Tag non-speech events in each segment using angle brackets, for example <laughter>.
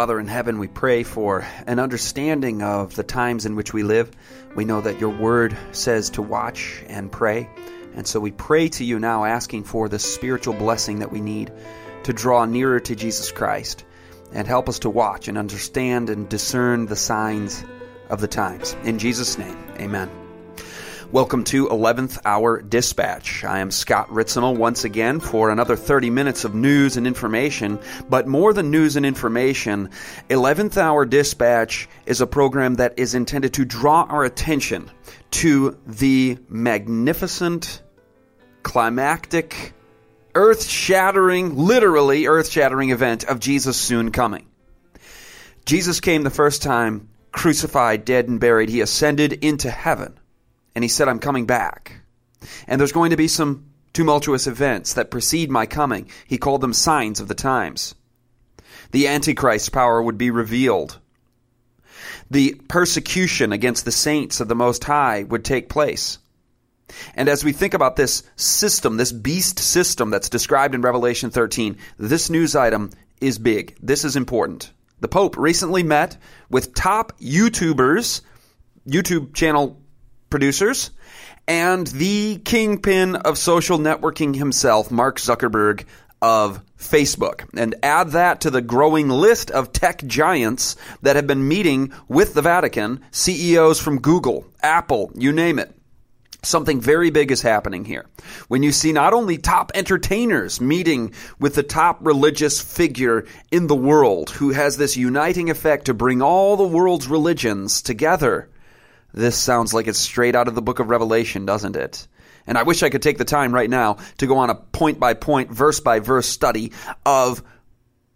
Father in heaven, we pray for an understanding of the times in which we live. We know that your word says to watch and pray. And so we pray to you now, asking for the spiritual blessing that we need to draw nearer to Jesus Christ and help us to watch and understand and discern the signs of the times. In Jesus' name, amen. Welcome to 11th Hour Dispatch. I am Scott Ritzema once again for another 30 minutes of news and information. But more than news and information, 11th Hour Dispatch is a program that is intended to draw our attention to the magnificent, climactic, earth shattering, literally earth shattering event of Jesus soon coming. Jesus came the first time, crucified, dead, and buried. He ascended into heaven and he said, I'm coming back. And there's going to be some tumultuous events that precede my coming. He called them signs of the times. The Antichrist's power would be revealed. The persecution against the saints of the Most High would take place. And as we think about this system, this beast system that's described in Revelation 13, this news item is big. This is important. The Pope recently met with top YouTubers, YouTube channel producers, and the kingpin of social networking himself, Mark Zuckerberg of Facebook. And add that to the growing list of tech giants that have been meeting with the Vatican, CEOs from Google, Apple, you name it. Something very big is happening here. When you see not only top entertainers meeting with the top religious figure in the world who has this uniting effect to bring all the world's religions together, this sounds like it's straight out of the book of Revelation, doesn't it? And I wish I could take the time right now to go on a point by point, verse by verse study of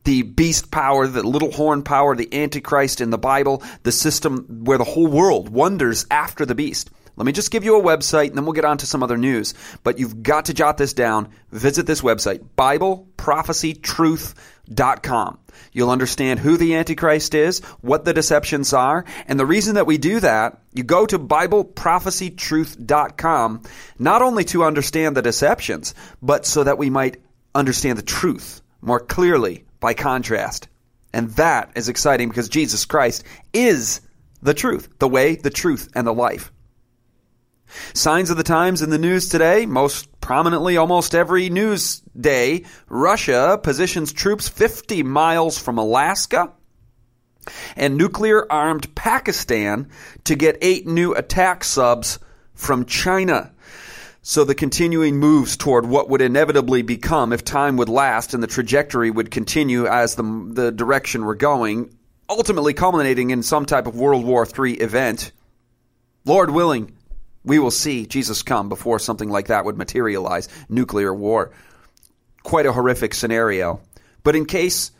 the beast power, the little horn power, the antichrist in the Bible, the system where the whole world wonders after the beast. Let me just give you a website and then we'll get on to some other news. But you've got to jot this down. Visit this website, BibleProphecyTruth.com. You'll understand who the Antichrist is, what the deceptions are, and the reason that we do that, you go to BibleProphecyTruth.com not only to understand the deceptions, but so that we might understand the truth more clearly by contrast. And that is exciting because Jesus Christ is the truth, the way, the truth, and the life. Signs of the times in the news today, most prominently almost every news day, Russia positions troops 50 miles from Alaska and nuclear armed Pakistan to get eight new attack subs from China. So the continuing moves toward what would inevitably become, if time would last and the trajectory would continue as the, the direction we're going, ultimately culminating in some type of World War III event. Lord willing, we will see Jesus come before something like that would materialize nuclear war. Quite a horrific scenario. But in case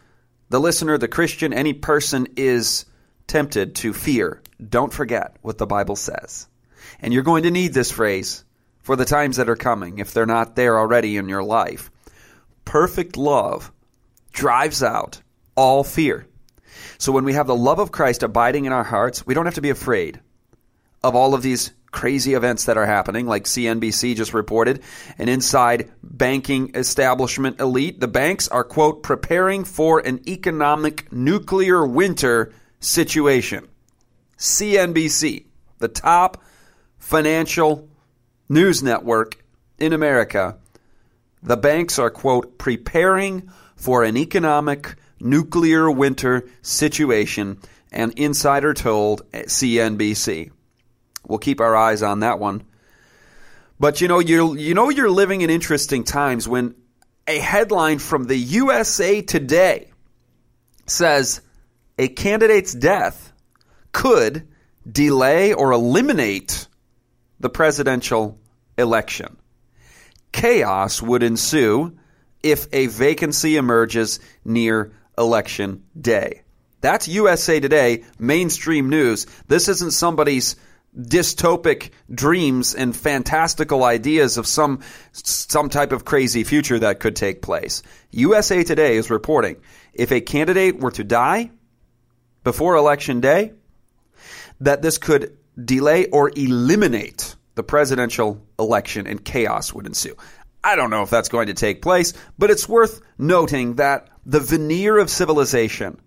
the listener, the Christian, any person is tempted to fear, don't forget what the Bible says. And you're going to need this phrase for the times that are coming if they're not there already in your life. Perfect love drives out all fear. So when we have the love of Christ abiding in our hearts, we don't have to be afraid of all of these crazy events that are happening, like CNBC just reported. An inside banking establishment elite, the banks are, quote, preparing for an economic nuclear winter situation. CNBC, the top financial news network in America, the banks are, quote, preparing for an economic nuclear winter situation, an insider told CNBC. We'll keep our eyes on that one. But you know, you you know you're living in interesting times when a headline from the USA Today says a candidate's death could delay or eliminate the presidential election. Chaos would ensue if a vacancy emerges near election day. That's USA Today, mainstream news. This isn't somebody's dystopic dreams and fantastical ideas of some some type of crazy future that could take place. USA Today is reporting if a candidate were to die before election day, that this could delay or eliminate the presidential election and chaos would ensue. I don't know if that's going to take place, but it's worth noting that the veneer of civilization,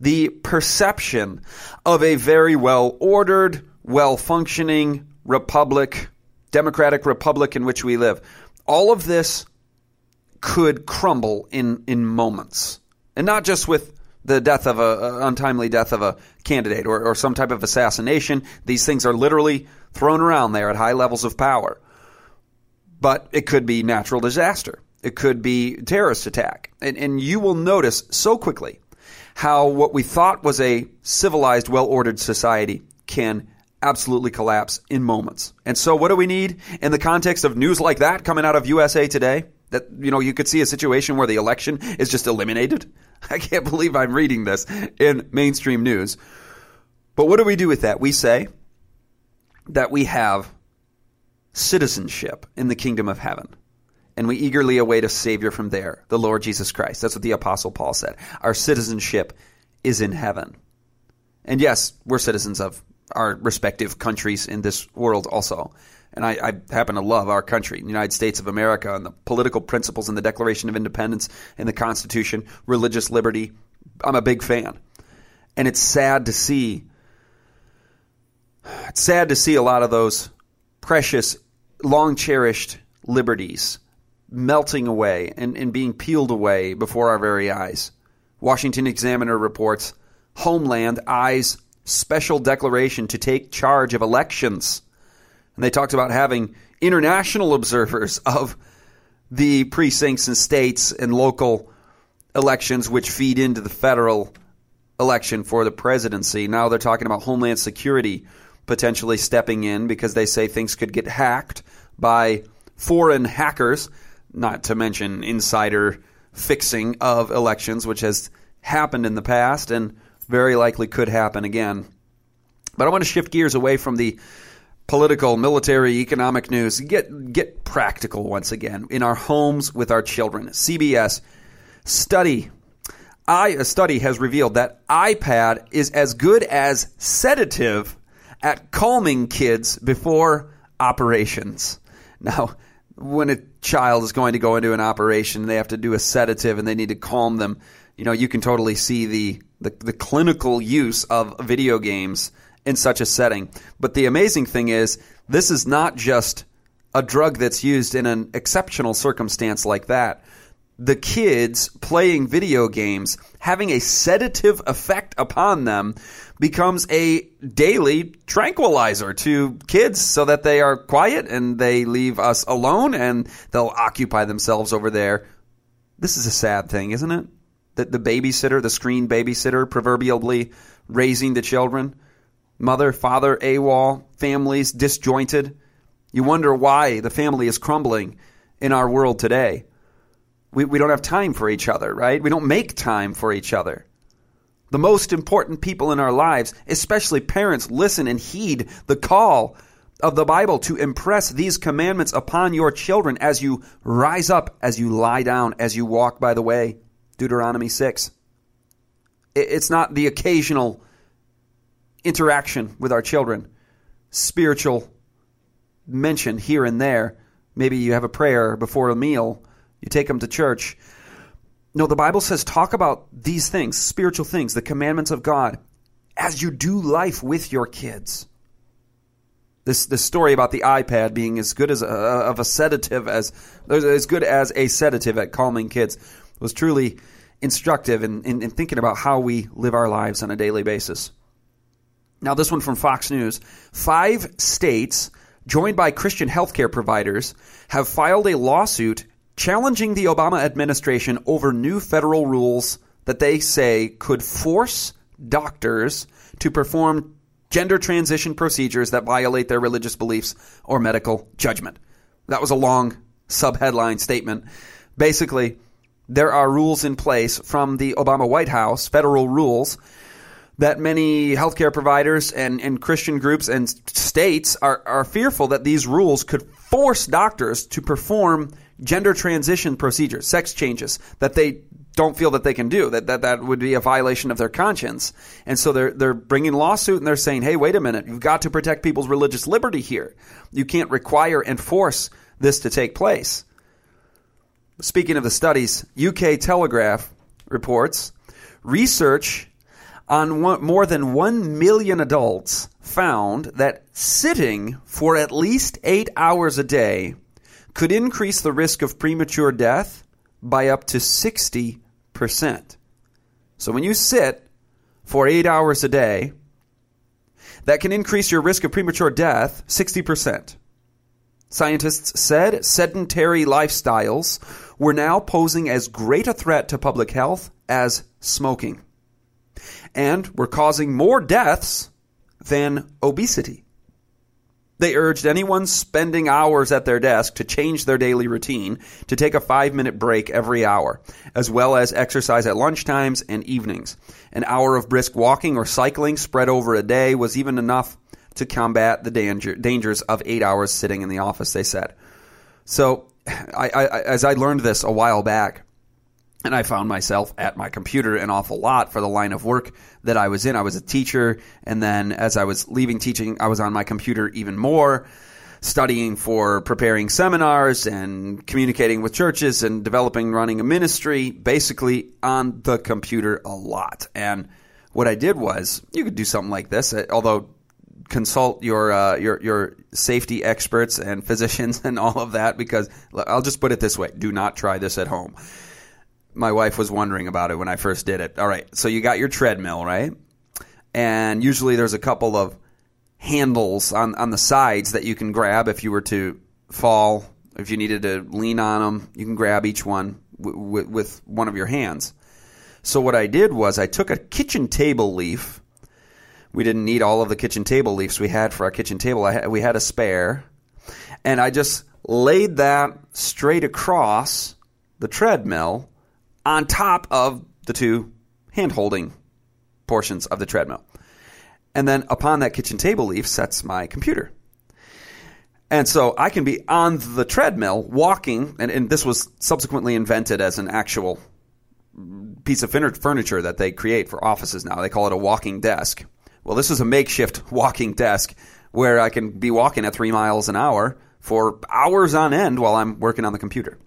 the perception of a very well ordered, well functioning republic, democratic republic in which we live, all of this could crumble in, in moments. And not just with the death of a, untimely death of a candidate or, or some type of assassination. These things are literally thrown around there at high levels of power. But it could be natural disaster. It could be terrorist attack. And, and you will notice so quickly how what we thought was a civilized, well ordered society can absolutely collapse in moments. And so what do we need in the context of news like that coming out of USA Today? That, you know, you could see a situation where the election is just eliminated. <laughs> I can't believe I'm reading this in mainstream news. But what do we do with that? We say that we have citizenship in the kingdom of heaven. And we eagerly await a Savior from there, the Lord Jesus Christ. That's what the Apostle Paul said. Our citizenship is in heaven. And yes, we're citizens of our respective countries in this world also. And I, I, happen to love our country, the United States of America, and the political principles in the Declaration of Independence and the Constitution, religious liberty. I'm a big fan. And it's sad to see it's sad to see a lot of those precious, long cherished liberties melting away and, and being peeled away before our very eyes. Washington Examiner reports Homeland eyes special declaration to take charge of elections. And they talked about having international observers of the precincts and states and local elections, which feed into the federal election for the presidency. Now they're talking about Homeland Security potentially stepping in because they say things could get hacked by foreign hackers, not to mention insider fixing of elections, which has happened in the past and very likely could happen again. But I want to shift gears away from the political, military, economic news. Get get practical once again in our homes with our children. CBS study I, a study has revealed that iPad is as good as sedative at calming kids before operations. Now, when a child is going to go into an operation, they have to do a sedative and they need to calm them. You know, you can totally see the the, the clinical use of video games in such a setting. But the amazing thing is, this is not just a drug that's used in an exceptional circumstance like that. The kids playing video games, having a sedative effect upon them, becomes a daily tranquilizer to kids so that they are quiet and they leave us alone and they'll occupy themselves over there. This is a sad thing, isn't it? The, the babysitter, the screen babysitter, proverbially raising the children. Mother, father, AWOL, families disjointed. You wonder why the family is crumbling in our world today. We, we don't have time for each other, right? We don't make time for each other. The most important people in our lives, especially parents, listen and heed the call of the Bible to impress these commandments upon your children as you rise up, as you lie down, as you walk by the way. Deuteronomy 6. It's not the occasional interaction with our children, spiritual mention here and there. Maybe you have a prayer before a meal, you take them to church. No, the Bible says talk about these things, spiritual things, the commandments of God, as you do life with your kids. This this story about the iPad being as good as a, of a sedative as as good as a sedative at calming kids was truly instructive in, in, in thinking about how we live our lives on a daily basis. Now, this one from Fox News. Five states, joined by Christian healthcare providers, have filed a lawsuit challenging the Obama administration over new federal rules that they say could force doctors to perform gender transition procedures that violate their religious beliefs or medical judgment. That was a long subheadline statement. Basically, there are rules in place from the Obama White House, federal rules, that many healthcare providers and, and Christian groups and states are, are fearful that these rules could force doctors to perform gender transition procedures, sex changes that they don't feel that they can do that, that that would be a violation of their conscience. And so they're they're bringing lawsuit and they're saying hey wait a minute you've got to protect people's religious liberty here. You can't require and force this to take place speaking of the studies UK Telegraph reports research on one, more than 1 million adults found that sitting for at least 8 hours a day could increase the risk of premature death by up to 60%. So when you sit for 8 hours a day, that can increase your risk of premature death 60%. Scientists said sedentary lifestyles were now posing as great a threat to public health as smoking and were causing more deaths than obesity. They urged anyone spending hours at their desk to change their daily routine to take a five minute break every hour, as well as exercise at lunchtimes and evenings. An hour of brisk walking or cycling spread over a day was even enough to combat the danger, dangers of eight hours sitting in the office, they said. So, I, I, as I learned this a while back, and I found myself at my computer an awful lot for the line of work that I was in. I was a teacher, and then as I was leaving teaching, I was on my computer even more, studying for preparing seminars and communicating with churches and developing, running a ministry, basically on the computer a lot. And what I did was, you could do something like this, uh, although consult your uh, your your safety experts and physicians <laughs> and all of that because I'll just put it this way: do not try this at home my wife was wondering about it when I first did it. All right, so you got your treadmill, right? And usually there's a couple of handles on, on the sides that you can grab if you were to fall. If you needed to lean on them, you can grab each one w- w- with one of your hands. So what I did was I took a kitchen table leaf. We didn't need all of the kitchen table leaves we had for our kitchen table. Ha- we had a spare, and I just laid that straight across the treadmill on top of the two hand holding portions of the treadmill. And then upon that kitchen table leaf sets my computer. And so I can be on the treadmill walking, and, and this was subsequently invented as an actual piece of furniture that they create for offices now. They call it a walking desk. Well, this is a makeshift walking desk where I can be walking at three miles an hour for hours on end while I'm working on the computer.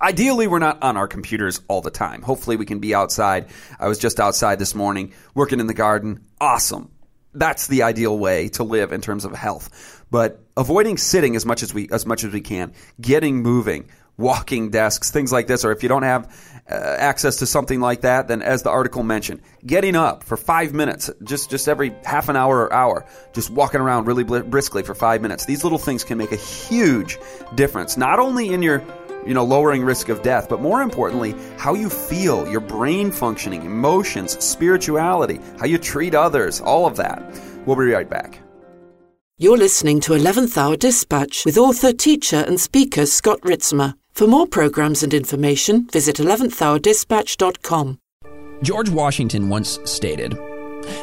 Ideally, we're not on our computers all the time. Hopefully, we can be outside. I was just outside this morning working in the garden. Awesome. That's the ideal way to live in terms of health. But avoiding sitting as much as we as much as we can, getting moving, walking desks, things like this, or if you don't have uh, access to something like that, then as the article mentioned, getting up for five minutes, just just every half an hour or hour, just walking around really briskly for five minutes. These little things can make a huge difference, not only in your you know, lowering risk of death, but more importantly, how you feel, your brain functioning, emotions, spirituality, how you treat others, all of that. We'll be right back. You're listening to 11th Hour Dispatch with author, teacher, and speaker Scott Ritzema. For more programs and information, visit 11thhourdispatch.com. George Washington once stated,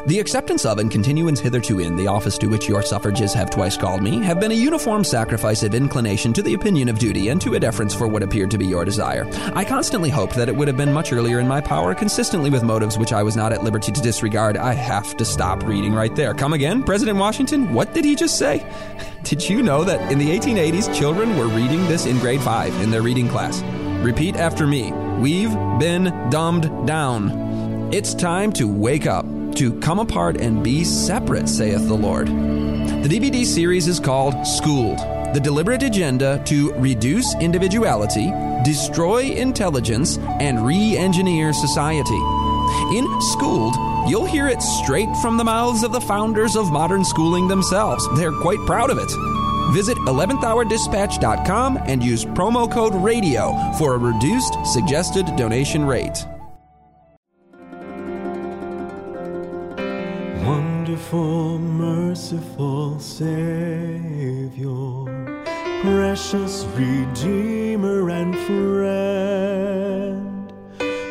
the acceptance of and continuance hitherto in the office to which your suffrages have twice called me have been a uniform sacrifice of inclination to the opinion of duty and to a deference for what appeared to be your desire. I constantly hoped that it would have been much earlier in my power, consistently with motives which I was not at liberty to disregard. I have to stop reading right there. Come again, President Washington? What did he just say? <laughs> Did you know that in the 1880s, children were reading this in grade 5 in their reading class? Repeat after me. We've been dumbed down. It's time to wake up to come apart and be separate, saith the Lord. The DVD series is called Schooled The Deliberate Agenda to Reduce Individuality, Destroy Intelligence, and Re Engineer Society. In Schooled, you'll hear it straight from the mouths of the founders of modern schooling themselves. They're quite proud of it. Visit 11thhourdispatch.com and use promo code RADIO for a reduced suggested donation rate. Wonderful, merciful Savior, precious Redeemer and friend.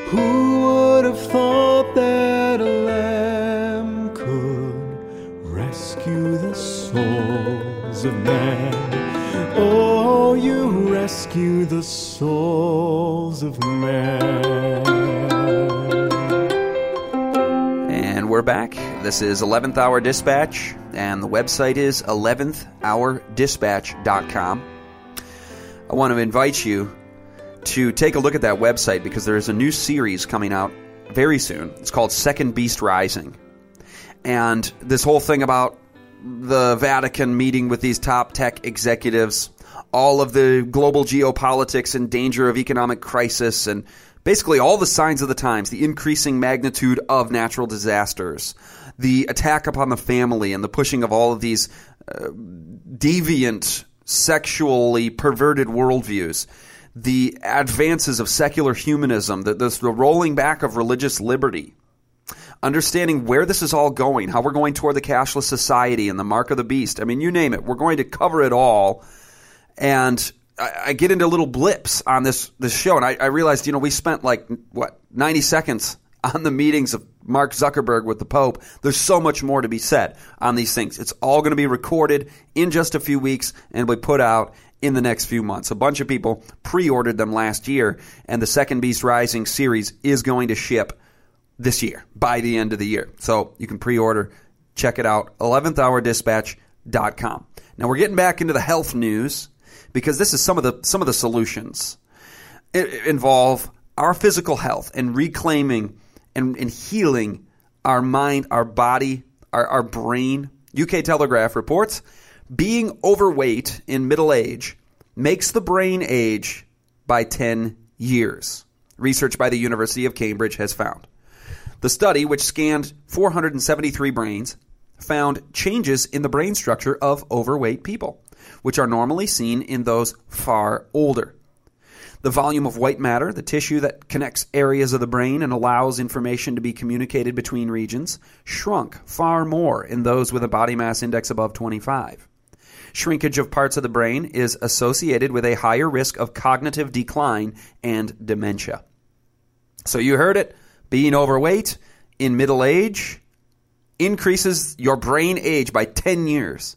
Who would have thought that a lamb could rescue the souls of men? Oh, you rescue the souls of men. And we're back. This is 11th Hour Dispatch, and the website is 11thhourdispatch.com. I want to invite you to take a look at that website because there is a new series coming out very soon. It's called Second Beast Rising. And this whole thing about the Vatican meeting with these top tech executives, all of the global geopolitics and danger of economic crisis, and basically all the signs of the times, the increasing magnitude of natural disasters, the attack upon the family, and the pushing of all of these uh, deviant, sexually perverted worldviews the advances of secular humanism, the, the, the rolling back of religious liberty, understanding where this is all going, how we're going toward the cashless society and the mark of the beast. I mean, you name it. We're going to cover it all. And I, I get into little blips on this, this show, and I, I realized, you know, we spent like, what, 90 seconds on the meetings of Mark Zuckerberg with the Pope. There's so much more to be said on these things. It's all going to be recorded in just a few weeks and be put out in the next few months. A bunch of people pre ordered them last year, and the Second Beast Rising series is going to ship this year by the end of the year. So you can pre order. Check it out 11thhourdispatch.com. Now we're getting back into the health news because this is some of the some of the solutions it involve our physical health and reclaiming and, and healing our mind, our body, our, our brain. UK Telegraph reports being overweight in middle age makes the brain age by 10 years. Research by the University of Cambridge has found. The study, which scanned 473 brains, found changes in the brain structure of overweight people, which are normally seen in those far older. The volume of white matter, the tissue that connects areas of the brain and allows information to be communicated between regions, shrunk far more in those with a body mass index above 25. Shrinkage of parts of the brain is associated with a higher risk of cognitive decline and dementia. So you heard it. Being overweight in middle age increases your brain age by 10 years.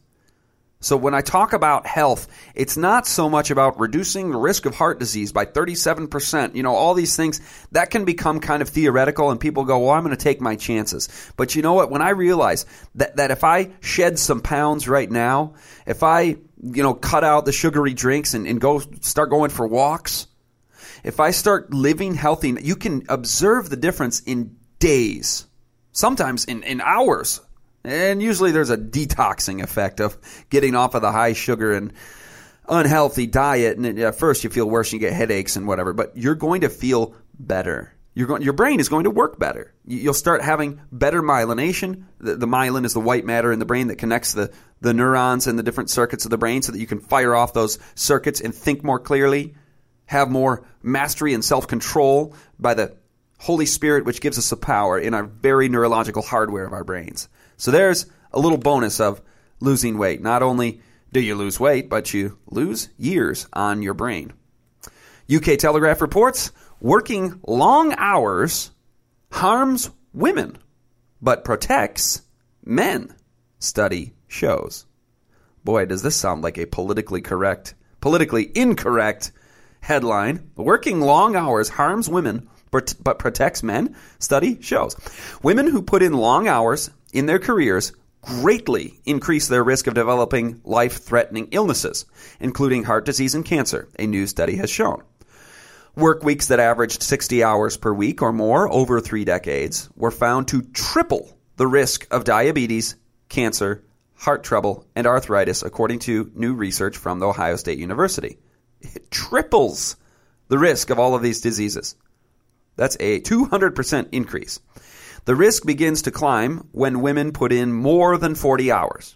So when I talk about health, it's not so much about reducing the risk of heart disease by 37%. You know, all these things that can become kind of theoretical and people go, well, I'm going to take my chances. But you know what? When I realize that, that if I shed some pounds right now, if I, you know, cut out the sugary drinks and, and go start going for walks, if I start living healthy, you can observe the difference in days, sometimes in, in hours. And usually there's a detoxing effect of getting off of the high sugar and unhealthy diet. And at first you feel worse, and you get headaches and whatever, but you're going to feel better. Going, your brain is going to work better. You'll start having better myelination. The, the myelin is the white matter in the brain that connects the, the neurons and the different circuits of the brain so that you can fire off those circuits and think more clearly, have more mastery and self control by the Holy Spirit, which gives us the power in our very neurological hardware of our brains. So there's a little bonus of losing weight. Not only do you lose weight, but you lose years on your brain. UK Telegraph reports working long hours harms women, but protects men, study shows. Boy, does this sound like a politically correct, politically incorrect headline. Working long hours harms women, but protects men, study shows. Women who put in long hours in their careers greatly increase their risk of developing life threatening illnesses, including heart disease and cancer, a new study has shown. Work weeks that averaged 60 hours per week or more over three decades were found to triple the risk of diabetes, cancer, heart trouble, and arthritis, according to new research from the Ohio State University. It triples the risk of all of these diseases. That's a 200% increase. The risk begins to climb when women put in more than 40 hours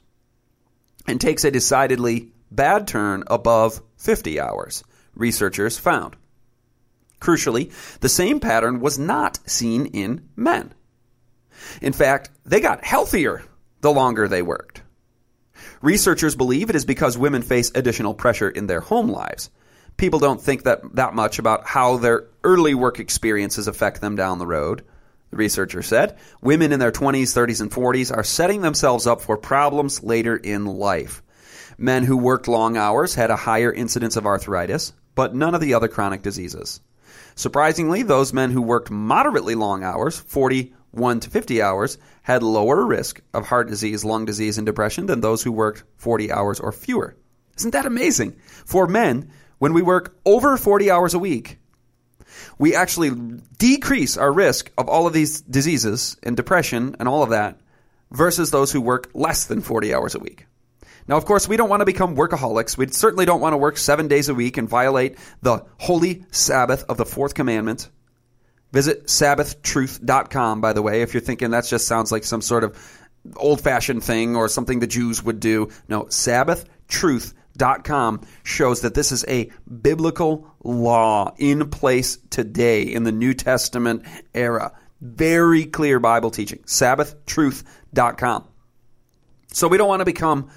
and takes a decidedly bad turn above 50 hours, researchers found. Crucially, the same pattern was not seen in men. In fact, they got healthier the longer they worked. Researchers believe it is because women face additional pressure in their home lives, people don't think that that much about how their early work experiences affect them down the road. The researcher said women in their 20s, 30s, and 40s are setting themselves up for problems later in life. Men who worked long hours had a higher incidence of arthritis, but none of the other chronic diseases. Surprisingly, those men who worked moderately long hours, 41 to 50 hours, had lower risk of heart disease, lung disease, and depression than those who worked 40 hours or fewer. Isn't that amazing? For men, when we work over 40 hours a week, we actually decrease our risk of all of these diseases and depression and all of that versus those who work less than 40 hours a week. Now, of course, we don't want to become workaholics. We certainly don't want to work seven days a week and violate the holy Sabbath of the fourth commandment. Visit sabbathtruth.com, by the way, if you're thinking that just sounds like some sort of old fashioned thing or something the Jews would do. No, sabbathtruth.com shows that this is a biblical law in place today in the New Testament era. Very clear Bible teaching. Sabbathtruth.com. So we don't want to become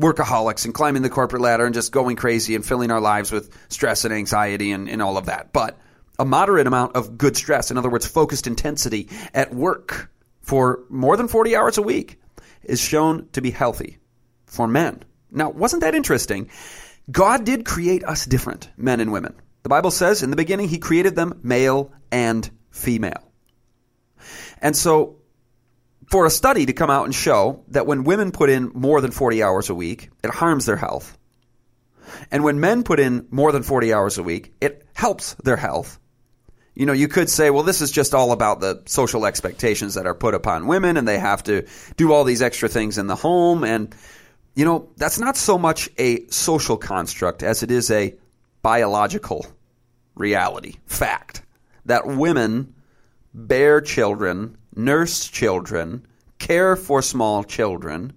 workaholics and climbing the corporate ladder and just going crazy and filling our lives with stress and anxiety and, and all of that. But a moderate amount of good stress, in other words, focused intensity at work for more than 40 hours a week, is shown to be healthy for men. Now, wasn't that interesting? God did create us different, men and women. The Bible says in the beginning, He created them male and female. And so for a study to come out and show that when women put in more than 40 hours a week, it harms their health. And when men put in more than 40 hours a week, it helps their health. You know, you could say, well, this is just all about the social expectations that are put upon women and they have to do all these extra things in the home. And, you know, that's not so much a social construct as it is a biological reality, fact, that women bear children nurse children, care for small children.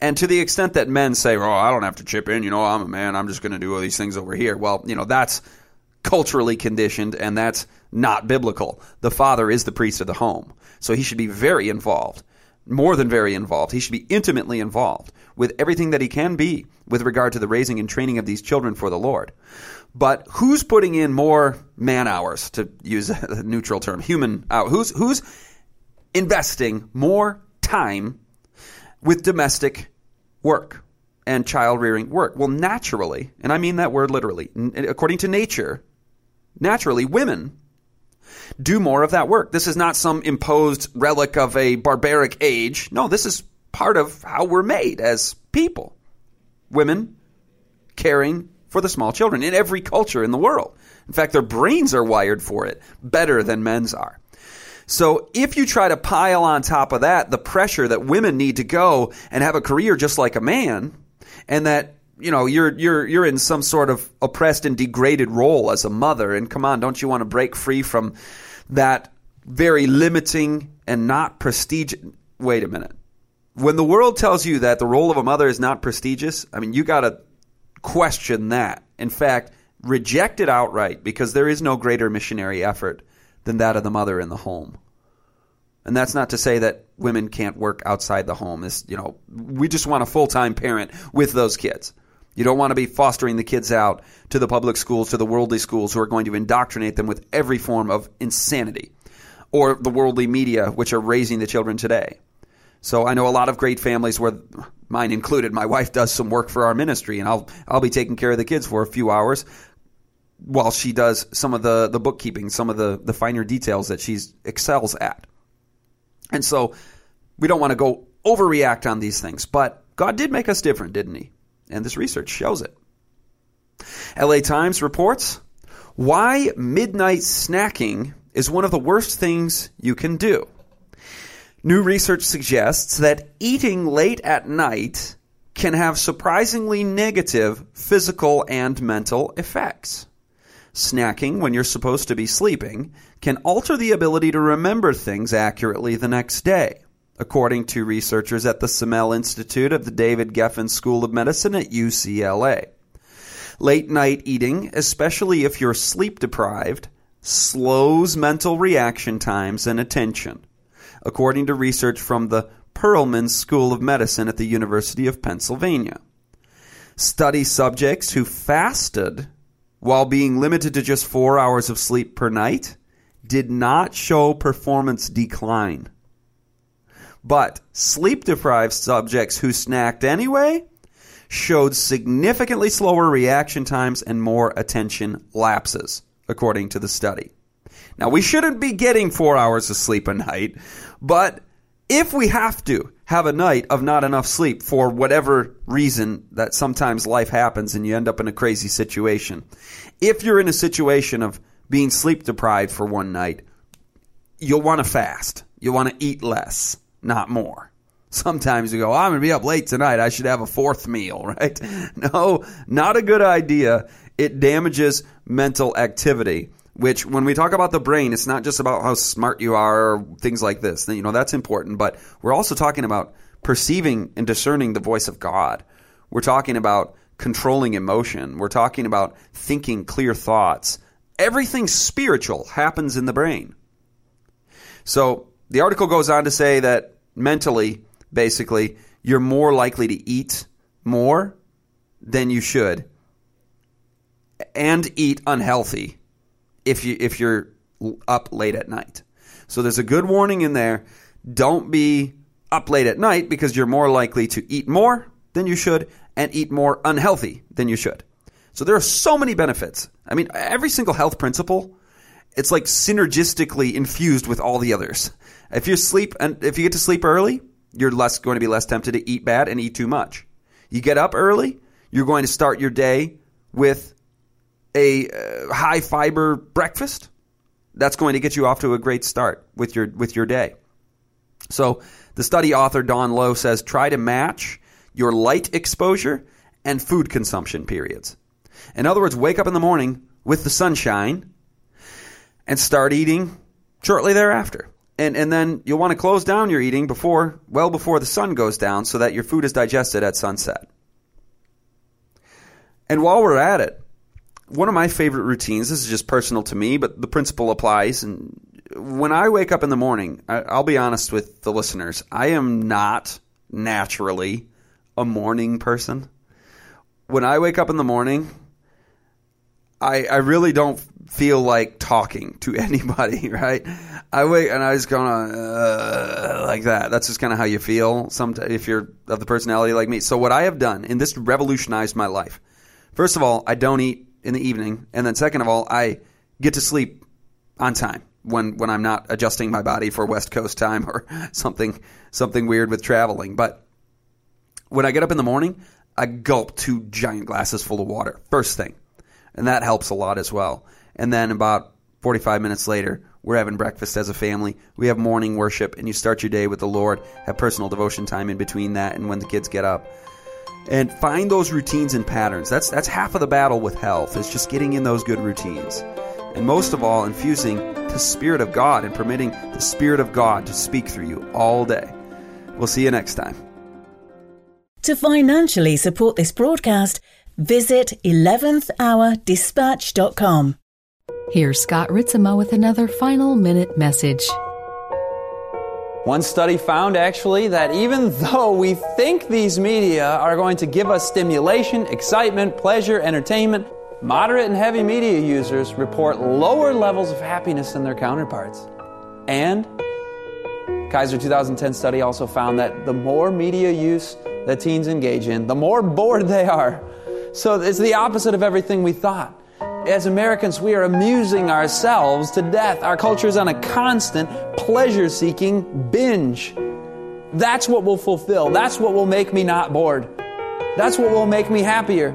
And to the extent that men say, oh, I don't have to chip in, you know, I'm a man, I'm just going to do all these things over here. Well, you know, that's culturally conditioned and that's not biblical. The father is the priest of the home. So he should be very involved, more than very involved. He should be intimately involved with everything that he can be with regard to the raising and training of these children for the Lord. But who's putting in more man hours, to use a <laughs> neutral term, human hours? Who's, who's investing more time with domestic work and child rearing work? Well, naturally, and I mean that word literally, according to nature, naturally, women do more of that work. This is not some imposed relic of a barbaric age. No, this is part of how we're made as people. Women caring for the small children in every culture in the world. In fact, their brains are wired for it better than men's are. So if you try to pile on top of that the pressure that women need to go and have a career just like a man, and that you know you're you're you're in some sort of oppressed and degraded role as a mother, and come on, don't you want to break free from that very limiting and not prestigious? Wait a minute. When the world tells you that the role of a mother is not prestigious, I mean, you got to question that. In fact, reject it outright because there is no greater missionary effort than that of the mother in the home. And that's not to say that women can't work outside the home. This, you know, we just want a full-time parent with those kids. You don't want to be fostering the kids out to the public schools, to the worldly schools who are going to indoctrinate them with every form of insanity or the worldly media which are raising the children today. So I know a lot of great families where mine included. My wife does some work for our ministry, and I'll I'll be taking care of the kids for a few hours while she does some of the the bookkeeping, some of the the finer details that she excels at. And so we don't want to go overreact on these things, but God did make us different, didn't He? And this research shows it. LA Times reports why midnight snacking is one of the worst things you can do. New research suggests that eating late at night can have surprisingly negative physical and mental effects. Snacking when you're supposed to be sleeping can alter the ability to remember things accurately the next day, according to researchers at the Semel Institute of the David Geffen School of Medicine at UCLA. Late night eating, especially if you're sleep deprived, slows mental reaction times and attention according to research from the Perelman School of Medicine at the University of Pennsylvania. study subjects who fasted while being limited to just four hours of sleep per night did not show performance decline. But sleep deprived subjects who snacked anyway showed significantly slower reaction times and more attention lapses, according to the study. Now, we shouldn't be getting four hours of sleep a night, but if we have to have a night of not enough sleep for whatever reason that sometimes life happens and you end up in a crazy situation, if you're in a situation of being sleep deprived for one night, you'll want to fast. You'll want to eat less, not more. Sometimes you go, I'm going to be up late tonight. I should have a fourth meal, <laughs> right? No, not a good idea. It damages mental activity, which when we talk about the brain, it's not just about how smart you are or things like this. You know, that's important, but we're also talking about perceiving and discerning the voice of God. We're talking about controlling emotion. We're talking about thinking clear thoughts. Everything spiritual happens in the brain. So the article goes on to say that mentally, basically, you're more likely to eat more than you should and eat unhealthy if you if you're up late at night. So there's a good warning in there. Don't be up late at night because you're more likely to eat more than you should and eat more unhealthy than you should. So there are so many benefits. I mean, every single health principle, it's like synergistically infused with all the others. If you sleep and if you get to sleep early, you're less going to be less tempted to eat bad and eat too much. You get up early, you're going to start your day with a uh, high fiber breakfast. That's going to get you off to a great start with your with your day. So, the study author Don Lowe says try to match your light exposure and food consumption periods. In other words, wake up in the morning with the sunshine and start eating shortly thereafter. And, and then you'll want to close down your eating before, well before the sun goes down so that your food is digested at sunset. And while we're at it, one of my favorite routines, this is just personal to me, but the principle applies. And when I wake up in the morning, I, I'll be honest with the listeners, I am not naturally a morning person. When I wake up in the morning, I, I really don't feel like talking to <laughs> anybody, right? I wait and I just kind of uh, like that. That's just kind of how you feel. Sometimes if you're of the personality like me. So what I have done, and this revolutionized my life. First of all, I don't eat in the evening, and then second of all, I get to sleep on time when when I'm not adjusting my body for West Coast time or <laughs> something something weird with traveling. But when I get up in the morning, I gulp two giant glasses full of water first thing, and that helps a lot as well. And then about 45 minutes later, we're having breakfast as a family. We have morning worship, and you start your day with the Lord. Have personal devotion time in between that and when the kids get up. And find those routines and patterns. That's that's half of the battle with health. Is just getting in those good routines. And most of all, infusing the Spirit of God and permitting the Spirit of God to speak through you all day. We'll see you next time. To financially support this broadcast, visit 11thhourdispatch.com. Here's Scott Ritzema with another final minute message. One study found actually that even though we think these media are going to give us stimulation, excitement, pleasure, entertainment, moderate and heavy media users report lower levels of happiness than their counterparts. And Kaiser 2010 study also found that the more media use that teens engage in, the more <laughs> bored they are. So it's the opposite of everything we thought. As Americans, we are amusing ourselves to death. Our culture is on a constant pleasure seeking binge. That's what will fulfill. That's what will make me not bored. That's what will make me happier.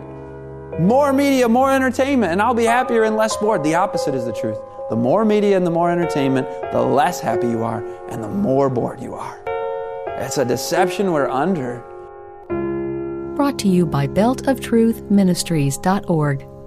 More media, more entertainment, and I'll be happier and less bored. The opposite is the truth. The more media and the more entertainment, the less happy you are and the more bored you are. It's a deception we're under. Brought to you by beltoftruthministries.org.